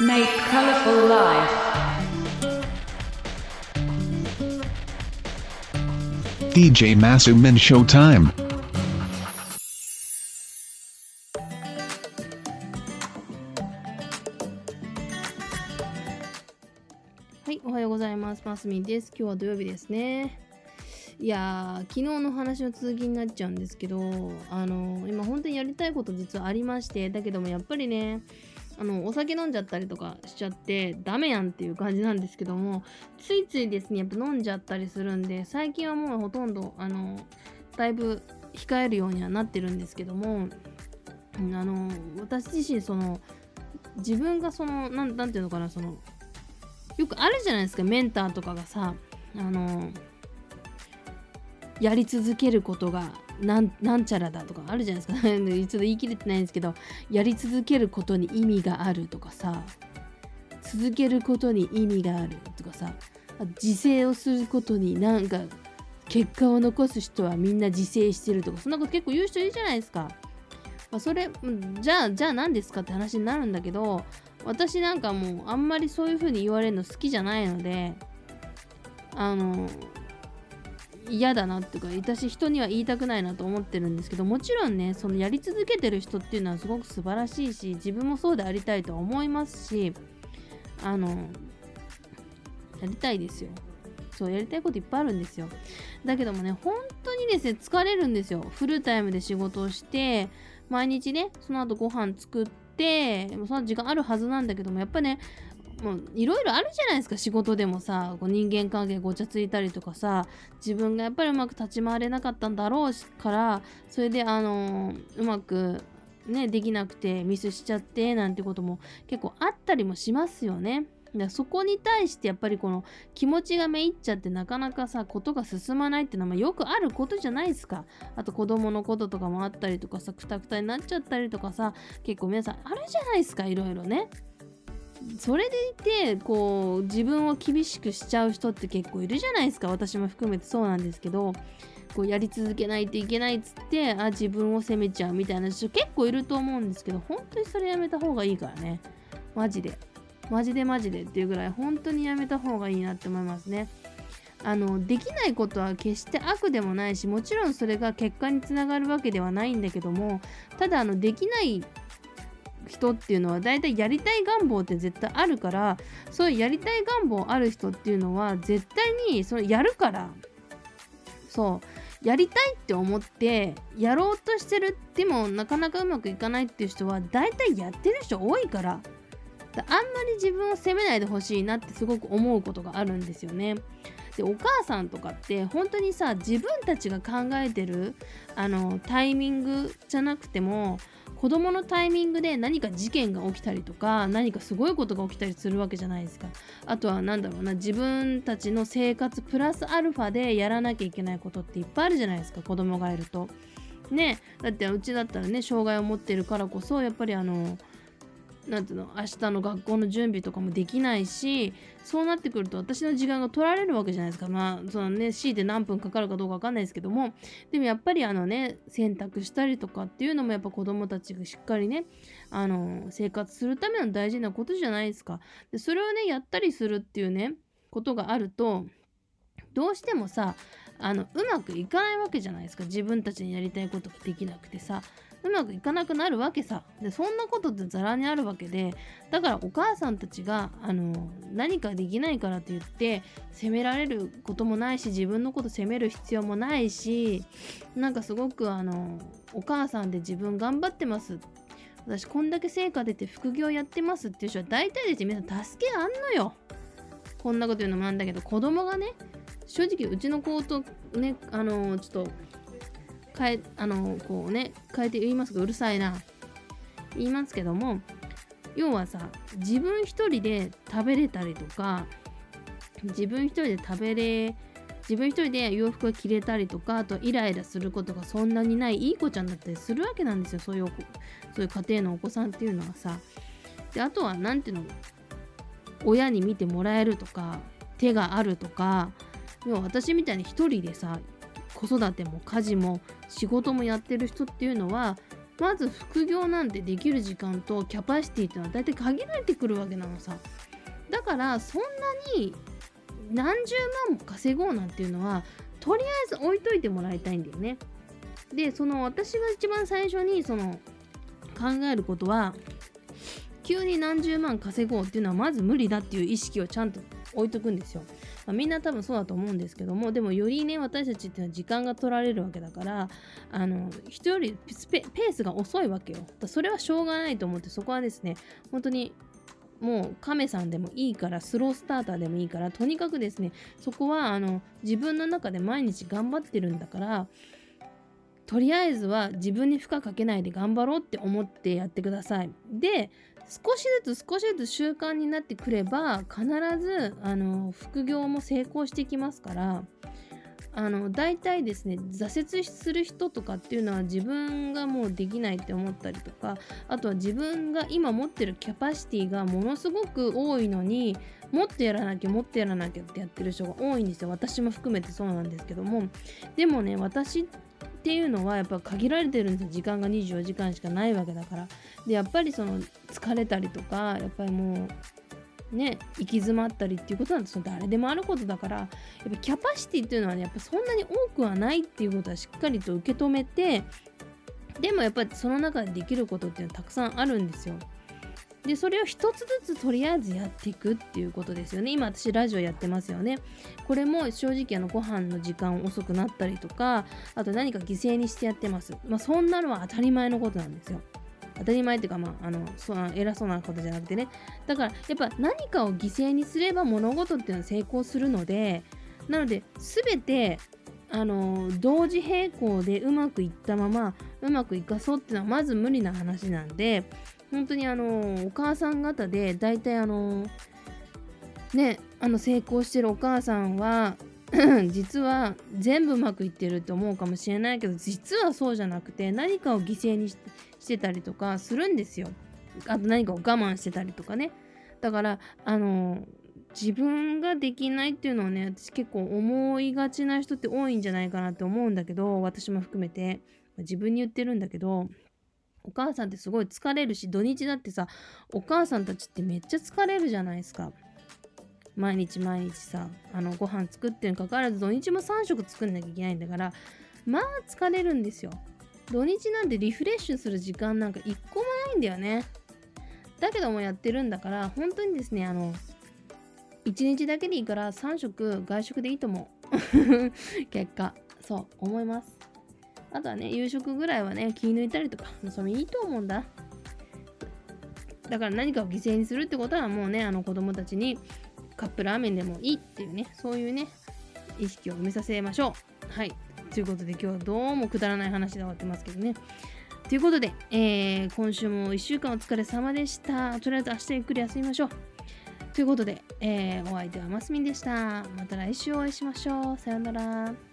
Make colorful life. DJ Masumin Showtime. はい、おはようございます。マスミンです。今日は土曜日ですね。いやー、昨日の話の続きになっちゃうんですけど、あの今本当にやりたいこと実はありまして、だけどもやっぱりね、あのお酒飲んじゃったりとかしちゃってダメやんっていう感じなんですけどもついついですねやっぱ飲んじゃったりするんで最近はもうほとんどあのだいぶ控えるようにはなってるんですけどもあの私自身その自分がそのなんなんていうのかなそのよくあるじゃないですかメンターとかがさあのやり続けることがなんなんちゃらだとかあるじゃないですか。ちょっと言い切れてないんですけどやり続けることに意味があるとかさ。続けることに意味があるとかさ。自制をすることになんか結果を残す人はみんな自制してるとか。そんなこと結構言う人いるじゃないですか。まあ、それじゃあじゃあ何ですかって話になるんだけど私なんかもうあんまりそういう風に言われるの好きじゃないのであの嫌だなっていうか私人には言いたくないなと思ってるんですけどもちろんねそのやり続けてる人っていうのはすごく素晴らしいし自分もそうでありたいと思いますしあのやりたいですよ。そうやりたいこといっぱいあるんですよ。だけどもね本当にですね疲れるんですよ。フルタイムで仕事をして毎日ねその後ご飯作ってその時間あるはずなんだけどもやっぱねもういろいろあるじゃないですか仕事でもさこう人間関係ごちゃついたりとかさ自分がやっぱりうまく立ち回れなかったんだろうからそれであのうまくねできなくてミスしちゃってなんてことも結構あったりもしますよね。だそこに対してやっぱりこの気持ちがめいっちゃってなかなかさことが進まないっていうのはまよくあることじゃないですかあと子供のこととかもあったりとかさくたくたになっちゃったりとかさ結構皆さんあるじゃないですかいろいろねそれでいてこう自分を厳しくしちゃう人って結構いるじゃないですか。私も含めてそうなんですけど。こうやり続けないといけないっつってあ自分を責めちゃうみたいな人結構いると思うんですけど本当にそれやめた方がいいからね。マジで。マジでマジでっていうぐらい本当にやめた方がいいなって思いますね。あのできないことは決して悪でもないしもちろんそれが結果につながるわけではないんだけどもただあのできない人っていうのは大体やりたい願望って絶対あるからそういうやりたい願望ある人っていうのは絶対にそれやるから。そう。やりたいって思ってやろうとしてるでもなかなかうまくいかないっていう人は大体やってる人多いから。あんまり自分を責めないでほしいなってすごく思うことがあるんですよね。でお母さんとかって本当にさ自分たちが考えてるあのタイミングじゃなくても子供のタイミングで何か事件が起きたりとか何かすごいことが起きたりするわけじゃないですか。あとは何だろうな自分たちの生活プラスアルファでやらなきゃいけないことっていっぱいあるじゃないですか子供がいると。ねだってうちだったらね障害を持ってるからこそやっぱりあのなんていうの明日の学校の準備とかもできないしそうなってくると私の時間が取られるわけじゃないですか。まあそのね強いて何分かかるかどうかわかんないですけども。でもやっぱりあのね洗濯したりとかっていうのもやっぱ子供たちがしっかりねあの生活するための大事なことじゃないですか。でそれをねやったりするっていうねことがあるとどうしてもさあのうまくいかないわけじゃないですか。自分たちにやりたいことができなくてさ。うまくいかなくなるわけさ。でそんなことってざらにあるわけで。だからお母さんたちがあの何かできないからといって責められることもないし自分のこと責める必要もないしなんかすごくあのお母さんで自分頑張ってます。私こんだけ成果出て副業やってますっていう人は大体ですね皆さん助けあんのよ。こんなこと言うのもなんだけど子供がね正直うちの子とねあのちょっと変えあのこうね変えて言いますがうるさいな言いますけども要はさ自分一人で食べれたりとか自分一人で食べれ自分一人で洋服が着れたりとかあとイライラすることがそんなにないいい子ちゃんだったりするわけなんですよ。そういうそういう家庭のお子さんっていうのはさ。であとは何ていうの親に見てもらえるとか手があるとか要は私みたいに一人でさ子育ても家事も仕事もやってる人っていうのはまず副業なんてできる時間とキャパシティっていうのは大体限られてくるわけなのさ。だからそんなに何十万も稼ごうなんていうのはとりあえず置いといてもらいたいんだよね。でその私が一番最初にその考えることは急に何十万稼ごうっていうのはまず無理だっていう意識をちゃんと置いとくんですよ。まあ、みんな多分そうだと思うんですけどもでもよりね私たちっていうのは時間が取られるわけだからあの人よりペースが遅いわけよ。それはしょうがないと思ってそこはですね本当にもう亀さんでもいいからスロースターターでもいいからとにかくですねそこはあの自分の中で毎日頑張ってるんだからとりあえずは自分に負荷かけないで頑張ろうって思ってやってください。で少しずつ少しずつ習慣になってくれば必ずあの副業も成功してきますからあの大体ですね挫折する人とかっていうのは自分がもうできないって思ったりとかあとは自分が今持ってるキャパシティがものすごく多いのにもっとやらなきゃもっとやらなきゃってやってる人が多いんですよ。私も含めてそうなんですけども。でもね私っていうのはやっぱ限られてるんですよ。時間が24時間しかないわけだから。でやっぱりその疲れたりとかやっぱりもうね行き詰まったりっていうことなんてその誰でもあることだからやっぱキャパシティっていうのはねやっぱそんなに多くはないっていうことはしっかりと受け止めてでもやっぱりその中でできることっていうのはたくさんあるんですよ。でそれを一つずつとりあえずやっていくっていうことですよね。今私ラジオやってますよね。これも正直あのご飯の時間遅くなったりとかあと何か犠牲にしてやってます。まあそんなのは当たり前のことなんですよ。当たり前っていうか、まあ、あのそ偉そうなことじゃなくてね。だからやっぱ何かを犠牲にすれば物事っていうのは成功するのでなので全てあの同時並行でうまくいったままうまくいかそうっていうのはまず無理な話なんで本当にあのお母さん方で大体あのねあの成功してるお母さんは実は全部うまくいってるって思うかもしれないけど実はそうじゃなくて何かを犠牲にしてたりとかするんですよ。あと何かを我慢してたりとかね。だからあの自分ができないっていうのをね私結構思いがちな人って多いんじゃないかなって思うんだけど私も含めて自分に言ってるんだけどお母さんってすごい疲れるし土日だってさお母さんたちってめっちゃ疲れるじゃないですか。毎日毎日さあのご飯作ってるにかかわらず土日も3食作んなきゃいけないんだからまあ疲れるんですよ。土日なんてリフレッシュする時間なんか一個もないんだよね。だけどもやってるんだから本当にですねあの1日だけでいいから3食外食でいいと思う。結果。そう思います。あとはね夕食ぐらいはね気抜いたりとかそれいいと思うんだ。だから何かを犠牲にするってことはもうねあの子供たちにカップラーメンでもいいっていうねそういうね意識を埋めさせましょう。はい。ということで今日はどうもくだらない話で終わってますけどね。ということで、えー、今週も1週間お疲れ様でした。とりあえず明日ゆっくり休みましょう。ということで、えー、お相手はマスミンでした。また来週お会いしましょう。さようなら。